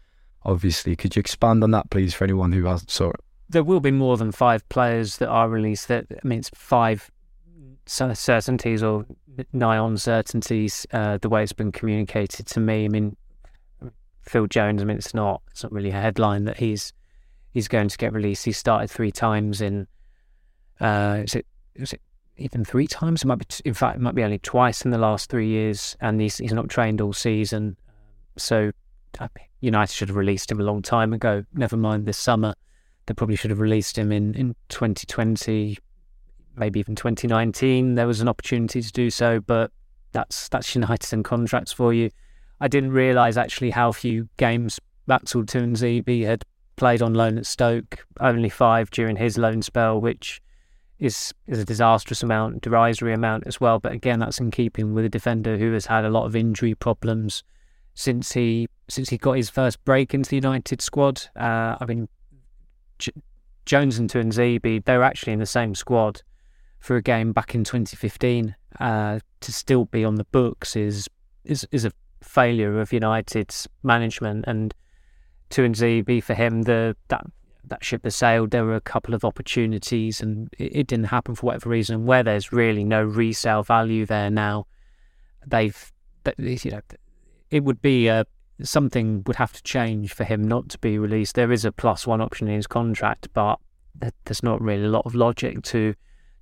Obviously, could you expand on that, please, for anyone who hasn't saw it? There will be more than five players that are released. That I mean, it's five certainties or nigh on certainties. Uh, the way it's been communicated to me. I mean, Phil Jones. I mean, it's not. It's not really a headline that he's he's going to get released. He started three times in. Uh, is it? Is it even three times. It might be, in fact, it might be only twice in the last three years, and he's he's not trained all season. So United should have released him a long time ago. Never mind this summer. They probably should have released him in, in 2020, maybe even 2019. There was an opportunity to do so, but that's that's United and contracts for you. I didn't realise actually how few games Axel Tuanzebe had played on loan at Stoke. Only five during his loan spell, which is is a disastrous amount, derisory amount as well. But again, that's in keeping with a defender who has had a lot of injury problems since he since he got his first break into the United squad. Uh, I mean, J- Jones and Tuanzebe, they were actually in the same squad for a game back in 2015. Uh, to still be on the books is is is a failure of United's management and Tuanzebe for him the that that ship has sailed. There were a couple of opportunities, and it, it, didn't happen for whatever reason. Where there's really no resale value there now, they've you know it would be a something would have to change for him not to be released. There is a plus one option in his contract, but there's not really a lot of logic to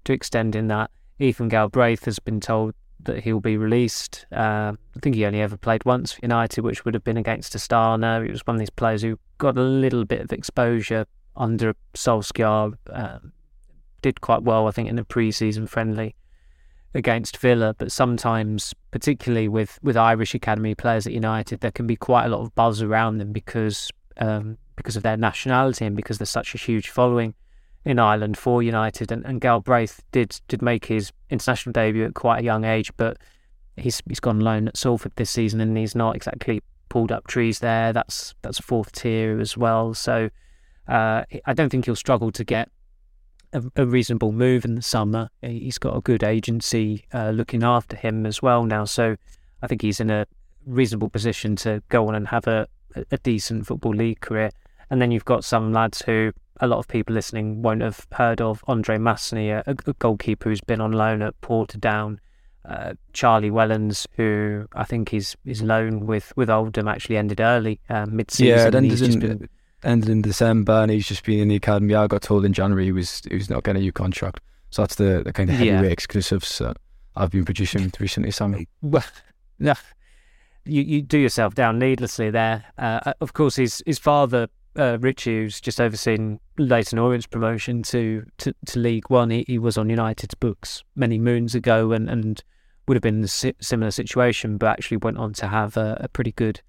to extending that. Ethan Galbraith has been told that he'll be released. Uh, I think he only ever played once for United, which would have been against Astana. He was one of these players who got a little bit of exposure under Solskjaer. Uh, did quite well, I think, in the pre-season friendly against Villa. But sometimes, particularly with, with Irish academy players at United, there can be quite a lot of buzz around them because um, because of their nationality and because there's such a huge following in Ireland for United. And, and Galbraith did did make his international debut at quite a young age, but he's he's gone loan at Salford this season, and he's not exactly pulled up trees there. That's that's fourth tier as well. So uh, I don't think he'll struggle to get a, a, reasonable move in the summer. He's got a good agency uh, looking after him as well now. So I think he's in a reasonable position to go on and have a, a decent football league career. And then you've got some lads who a lot of people listening won't have heard of Ondřej Mastný, a, a goalkeeper who's been on loan at Portadown. Uh, Charlie Wellens, who I think his his loan with, with Oldham actually ended early, uh, mid season. Yeah, it ended in, been... ended in December, and he's just been in the academy. I got told in January he was he was not getting a new contract. So that's the, the kind of heavyweight yeah. exclusives that I've been producing recently, Sammy. Well, no, you you do yourself down needlessly there. Uh, of course, his his father uh, Rich who's just overseen Leyton Orient's promotion to, to, to League One. He, he was on United's books many moons ago and, and would have been in a similar situation, but actually went on to have a, a pretty good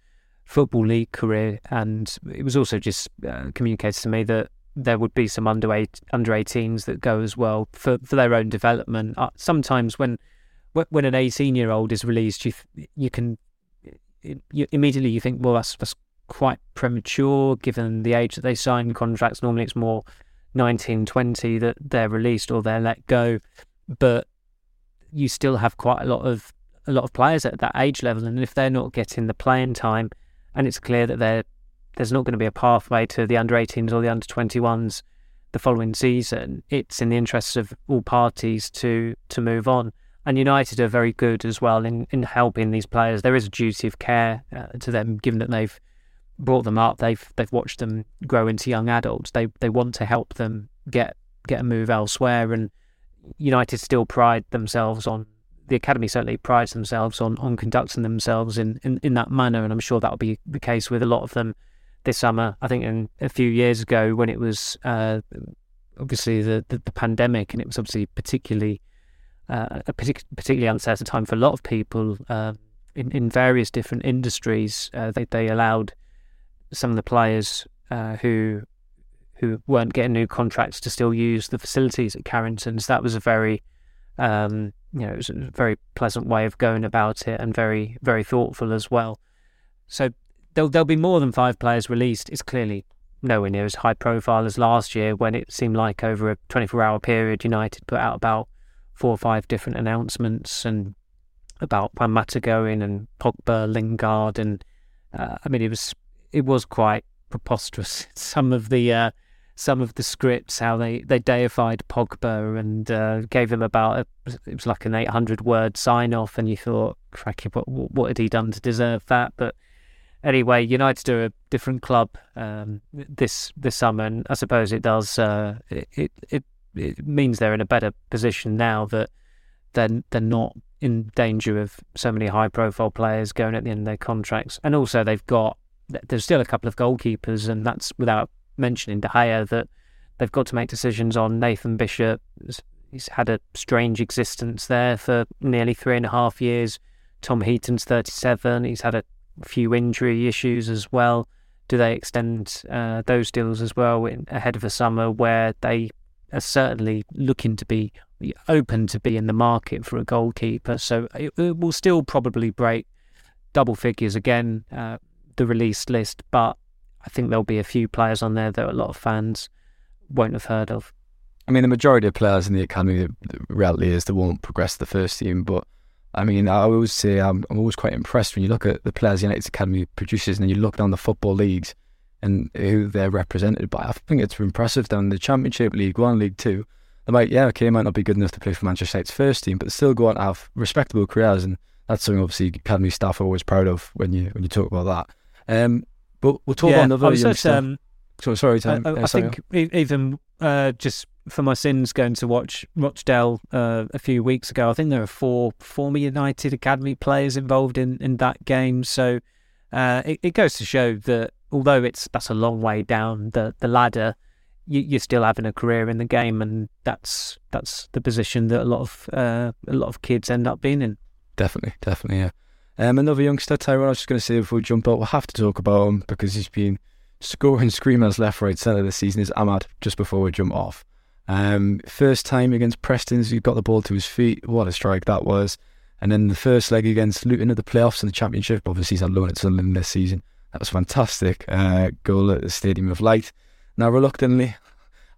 football league career. And it was also just uh, communicated to me that there would be some under eight, under 18s that go as well for, for their own development. Uh, sometimes when when an 18 year old is released, you you can you, immediately you think, well, that's that's quite premature given the age that they sign contracts. Normally it's more 19, 20 that they're released or they're let go. But you still have quite a lot of a lot of players at that age level, and if they're not getting the playing time, and it's clear that there's not going to be a pathway to the under 18s or the under 21s the following season, it's in the interests of all parties to to move on. And United are very good as well in, in helping these players. There is a duty of care uh, to them, given that they've brought them up, they've they've watched them grow into young adults. They they want to help them get get a move elsewhere, and United still pride themselves on the academy. Certainly prides themselves on on conducting themselves in in, in that manner, and I'm sure that will be the case with a lot of them this summer. I think in a few years ago when it was uh, obviously the, the, the pandemic, and it was obviously particularly uh, a partic- particularly uncertain time for a lot of people uh, in in various different industries. Uh, they they allowed some of the players uh, who who weren't getting new contracts to still use the facilities at Carrington's. That was a very um, you know, it was a very pleasant way of going about it and very, very thoughtful as well. So there'll, there'll be more than five players released. It's clearly nowhere near as high profile as last year when it seemed like over a 24 hour period, United put out about four or five different announcements and about Juan Mata going and Pogba, Lingard, and uh, I mean it was it was quite preposterous. Some of the uh, some of the scripts, how they, they deified Pogba and uh, gave him about a, it was like an eight hundred word sign off, and you thought, cracky, what what had he done to deserve that? But anyway, United are a different club um, this this summer, and I suppose it does uh, it, it it means they're in a better position now that they're they're not in danger of so many high profile players going at the end of their contracts, and also they've got there's still a couple of goalkeepers, and that's without mentioning De Gea that they've got to make decisions on Nathan Bishop. He's had a strange existence there for nearly three and a half years. Tom Heaton's 37. He's had a few injury issues as well. Do they extend uh, those deals as well in, ahead of the summer where they are certainly looking to be open to be in the market for a goalkeeper? So it, it will still probably break double figures again. Uh, the release list, but I think there'll be a few players on there that a lot of fans won't have heard of. I mean, the majority of players in the academy, the reality is they won't progress to the first team. But I mean, I always say I'm, I'm always quite impressed when you look at the players the United's academy produces, and you look down the football leagues and who they're represented by. I think it's impressive down the Championship, League One, League Two. They might, yeah, okay, might not be good enough to play for Manchester United's first team, but still go on to have respectable careers, and that's something obviously academy staff are always proud of when you when you talk about that. Um, but we'll talk yeah, about another young stuff. Um, so, sorry, Tom. I, I, I think even uh, just for my sins going to watch Rochdale uh, a few weeks ago, I think there are four former United Academy players involved in, in that game. So uh, it, it, goes to show that although it's that's a long way down the, the ladder, you, are still having a career in the game, and that's that's the position that a lot of uh, a lot of kids end up being in. Definitely, definitely, yeah. Um, another youngster, Tyrone, I was just going to say before we jump out, we'll have to talk about him because he's been scoring screamers left, right, centre this season. Is Amad just before we jump off? Um, first time against Preston, he got the ball to his feet. What a strike that was! And then the first leg against Luton at the playoffs in the Championship. Obviously, he's on loan at Sunderland this season. That was fantastic. Uh, goal at the Stadium of Light. Now, reluctantly,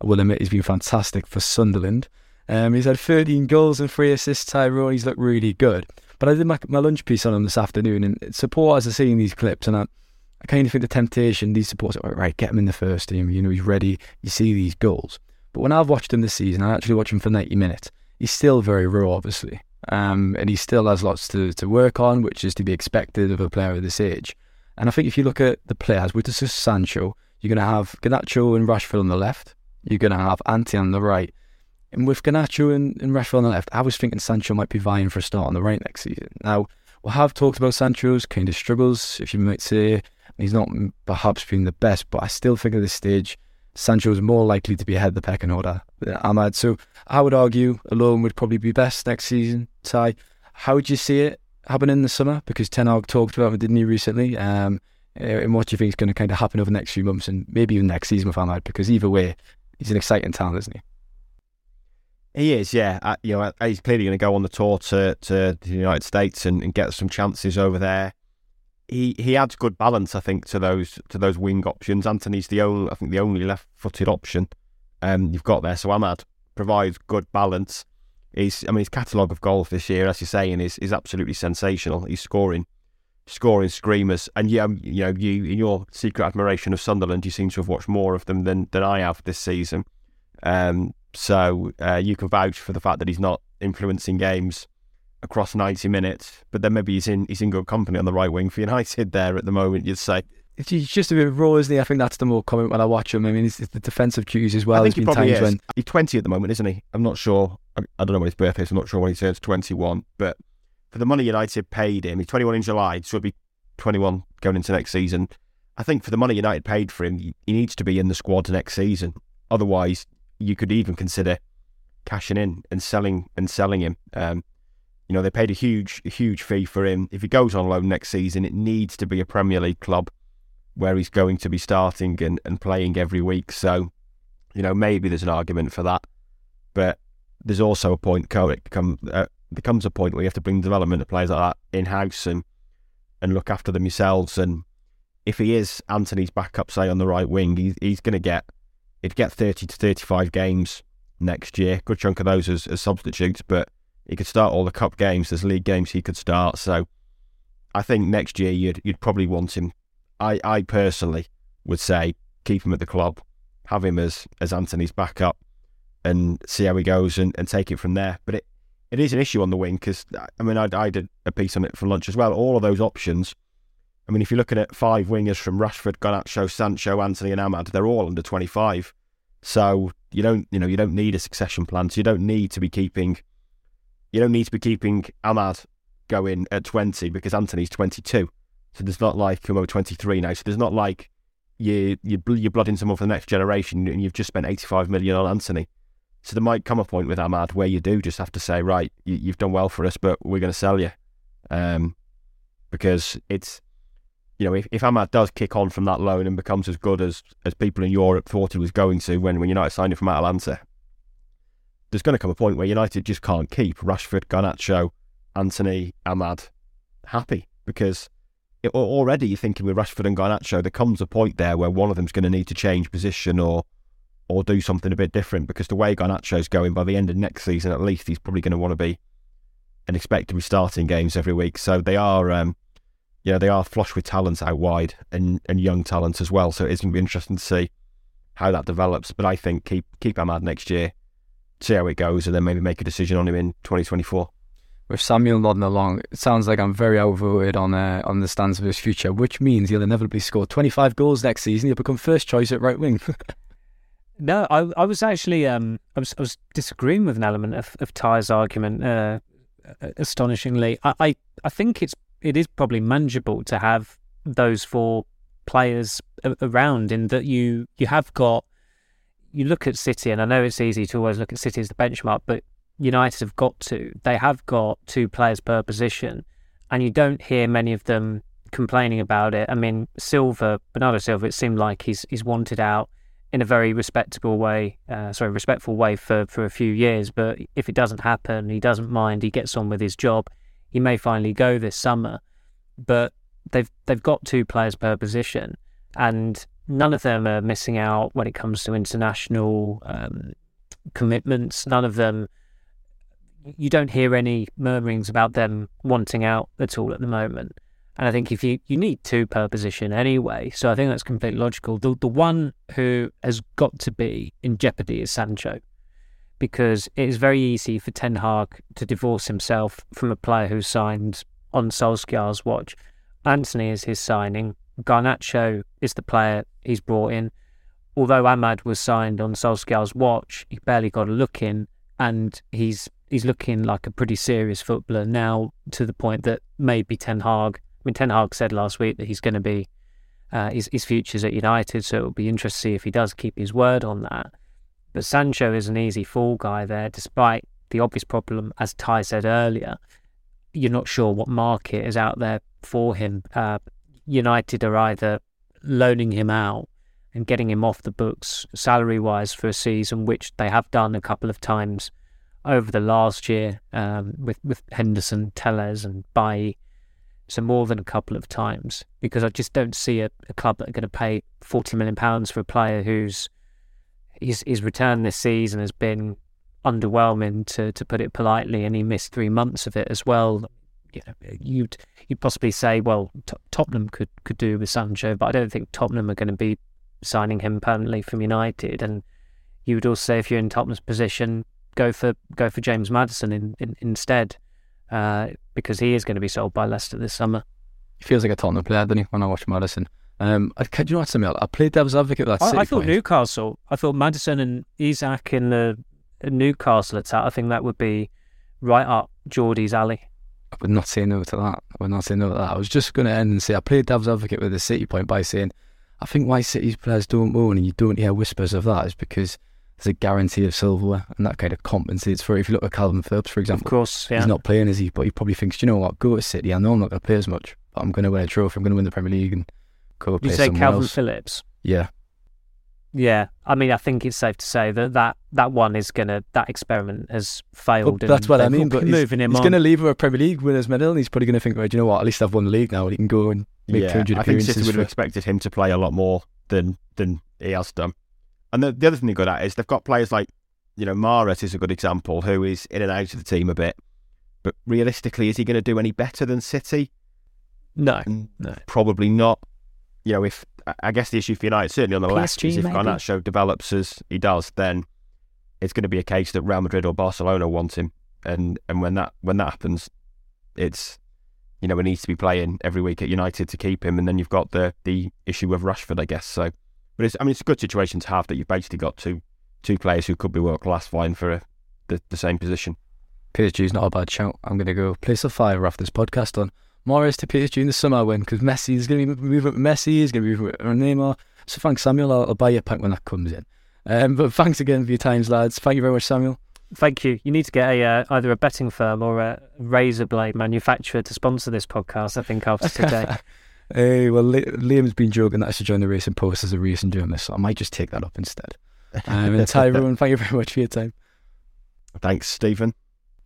I will admit he's been fantastic for Sunderland. Um, he's had 13 goals and three assists. Tyrone, he's looked really good. But I did my, my lunch piece on him this afternoon, and supporters are seeing these clips, and I, I kind of think the temptation, these supporters are right, get him in the first team. You know, he's ready. You see these goals. But when I've watched him this season, I actually watch him for 90 minutes. He's still very raw, obviously. Um, and he still has lots to, to work on, which is to be expected of a player of this age. And I think if you look at the players, with this Sancho, you're going to have Garnacho and Rashford on the left. You're going to have Antony on the right. And with Garnacho and, and Rashford on the left, I was thinking Sancho might be vying for a start on the right next season. Now, we have talked about Sancho's kind of struggles, if you might say. He's not perhaps been the best, but I still think at this stage, Sancho is more likely to be ahead of the pecking order than Amad. So I would argue alone would probably be best next season. Ty, how would you see it happening in the summer? Because Ten Hag talked about it, didn't he, recently? Um, and what do you think is going to kind of happen over the next few months and maybe even next season with Amad? Because either way, he's an exciting talent, isn't he? He is, yeah. Uh, you know, he's clearly going to go on the tour to, to the United States and, and, get some chances over there. he he adds good balance, I think, to those to those wing options. Antony's the only, I think, the only left-footed option um, you've got there. So Amad provides good balance. He's, I mean, his catalogue of goals this year, as you're saying, is is absolutely sensational. He's scoring, scoring screamers, and yeah, you know, you in your secret admiration of Sunderland, you seem to have watched more of them than than I have this season. Um, so uh, you can vouch for the fact that he's not influencing games across 90 minutes, but then maybe he's in he's in good company on the right wing for United there at the moment. You'd say he's just a bit raw, isn't he? I think that's the more comment when I watch him. I mean, it's, the defensive cues as well. I think There's he probably is. when He's 20 at the moment, isn't he? I'm not sure. I, I don't know when his birthday is. I'm not sure when he turns 21. But for the money United paid him, he's 21 in July, so he'll be 21 going into next season. I think for the money United paid for him, he needs to be in the squad next season. Otherwise, you could even consider cashing in and selling and selling him. Um, you know, they paid a huge, huge fee for him. If he goes on loan next season, it needs to be a Premier League club where he's going to be starting and, and playing every week. So, you know, maybe there's an argument for that. But there's also a point, co- it come, uh, there comes a point where you have to bring development of players like that in house and and look after them yourselves. And if he is Antony's backup, say on the right wing, he's going to get he'd get 30 to 35 games next year. Good chunk of those as, as substitutes, but he could start all the cup games. There's league games he could start. So I think next year you'd you'd probably want him. I, I personally would say keep him at the club, have him as as Antony's backup, and see how he goes and, and take it from there. But it, it is an issue on the wing because I mean I, I did a piece on it for lunch as well. All of those options. I mean, if you're looking at five wingers from Rashford, Garnacho, Sancho, Antony, and Amad, they're all under 25. So you don't, you know, you don't need a succession plan. So you don't need to be keeping, you don't need to be keeping Amad going at 20 because Antony's 22. So there's not like over 23 now. So there's not like you, you, you're blooding someone for the next generation and you've just spent 85 million on Antony. So there might come a point with Amad where you do just have to say, right, you, you've done well for us, but we're going to sell you, um, because it's you know, if, if Amad does kick on from that loan and becomes as good as, as people in Europe thought he was going to when, when United signed him from Atalanta, there's going to come a point where United just can't keep Rashford, Garnacho, Antony, Amad happy because it, already you're thinking with Rashford and Garnacho, there comes a point there where one of them's going to need to change position or or do something a bit different because the way Garnacho's going by the end of next season, at least he's probably going to want to be and expect to be starting games every week. So they are. Um, yeah, they are flush with talent out wide and, and young talent as well. So it's going to be interesting to see how that develops. But I think keep keep Amad next year, see how it goes, and then maybe make a decision on him in 2024. with Samuel nodding along, it sounds like I'm very overweight on uh, on the stands of his future, which means he'll inevitably score 25 goals next season. He'll become first choice at right wing. No, I I was actually um I was I was disagreeing with an element of, of Ty's argument. Uh, astonishingly, I, I I think it's it is probably manageable to have those four players around in that you you have got you look at City and I know it's easy to always look at City as the benchmark, but United have got to they have got two players per position, and you don't hear many of them complaining about it. I mean, Silva, Bernardo Silva, it seemed like he's he's wanted out in a very respectable way, uh, sorry, respectful way for, for a few years. But if it doesn't happen, he doesn't mind. He gets on with his job. He may finally go this summer. But they've they've got two players per position, and none of them are missing out when it comes to international um, commitments. None of them. You don't hear any murmurings about them wanting out at all at the moment. And I think if you, you need two per position anyway, so I think that's completely logical. The the one who has got to be in jeopardy is Sancho, because it is very easy for Ten Hag to divorce himself from a player who signed on Solskjaer's watch. Antony is his signing. Garnacho is the player he's brought in. Although Amad was signed on Solskjaer's watch, he barely got a look in, and he's he's looking like a pretty serious footballer now to the point that maybe Ten Hag I mean, Ten Hag said last week that he's going to be uh, his his future's at United, so it'll be interesting to see if he does keep his word on that. But Sancho is an easy fall guy there, despite the obvious problem, as Ty said earlier. You're not sure what market is out there for him. Uh, United are either loaning him out and getting him off the books salary wise for a season, which they have done a couple of times over the last year um, with with Henderson, Telles, and Bailly so more than a couple of times, because I just don't see a, a club that are going to pay forty million pounds for a player who's his his return this season has been underwhelming to to put it politely, and he missed three months of it as well. You know, you'd you'd possibly say, well, T- Tottenham could could do with Sancho, but I don't think Tottenham are going to be signing him permanently from United. And you would also say, if you're in Tottenham's position, go for go for James Maddison in, in, instead, uh, because he is going to be sold by Leicester this summer. He feels like a Tottenham player, doesn't he? When I watch Maddison. Um, I, do you know what, Samuel? I played devil's advocate with that. I, I thought point. Newcastle. I thought Maddison and Isak in the Newcastle attack. I think that would be right up Geordie's alley. I would not say no to that. I would not say no to that. I was just going to end and say I played devil's advocate with the City point by saying I think why City's players don't moan and you don't hear whispers of that is because there's a guarantee of silverware and that kind of compensates for it. If you look at Kalvin Phillips, for example, of course, yeah. he's not playing, is he? But he probably thinks, you know what, go to City. I know I'm not going to play as much, but I'm going to win a trophy. I'm going to win the Premier League and go play You say Kalvin else. Phillips. Yeah, Yeah, I mean, I think it's safe to say that that, that one is gonna that experiment has failed. But that's what I mean. But he's, moving him he's on. going to leave with a Premier League winners medal, and he's probably going to think, right, you know what? At least I've won the league now. He can go and make yeah, 200 I think City appearances. would have For, expected him to play a lot more than than he has done. And the, the other thing they're good at is they've got players like, you know, Mahrez is a good example, who is in and out of the team a bit. But realistically, is he going to do any better than City? No, Mm, no. Probably not. You know, if I- I guess the issue for United, certainly on the left, PSG is if maybe? Garnacho develops as he does, then it's going to be a case that Real Madrid or Barcelona want him, and and when that when that happens, it's you know he needs to be playing every week at United to keep him, and then you've got the the issue of Rashford, I guess. So, but it's I mean it's a good situation to have that you've basically got two two players who could be world class vying for a, the the same position. PSG's not a bad shout. I'm going to go place a fiver after this podcast on Mahrez to PSG in the summer win because Messi is going to be moving with Messi, he's going to be moving with Neymar. So thanks, Samuel. I'll, I'll buy you a pint when that comes in. Um, but thanks again for your times, lads. Thank you very much, Samuel. Thank you. You need to get a uh, either a betting firm or a razor blade manufacturer to sponsor this podcast. I think after today. Hey, well, Liam's been joking that I should join the Racing Post as a racing journalist, so I might just take that up instead. Um, and Tyrone, thank you very much for your time. Thanks, Stephen.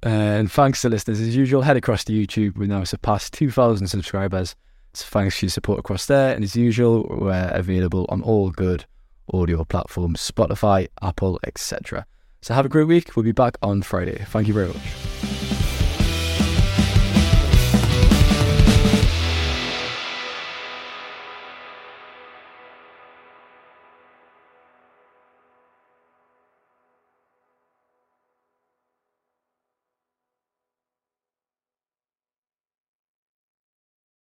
Uh, and thanks to listeners. As usual, head across to YouTube. We've now surpassed 2,000 subscribers. So thanks for your support across there. And as usual, we're available on all good audio platforms Spotify, Apple, etc. So have a great week. We'll be back on Friday. Thank you very much.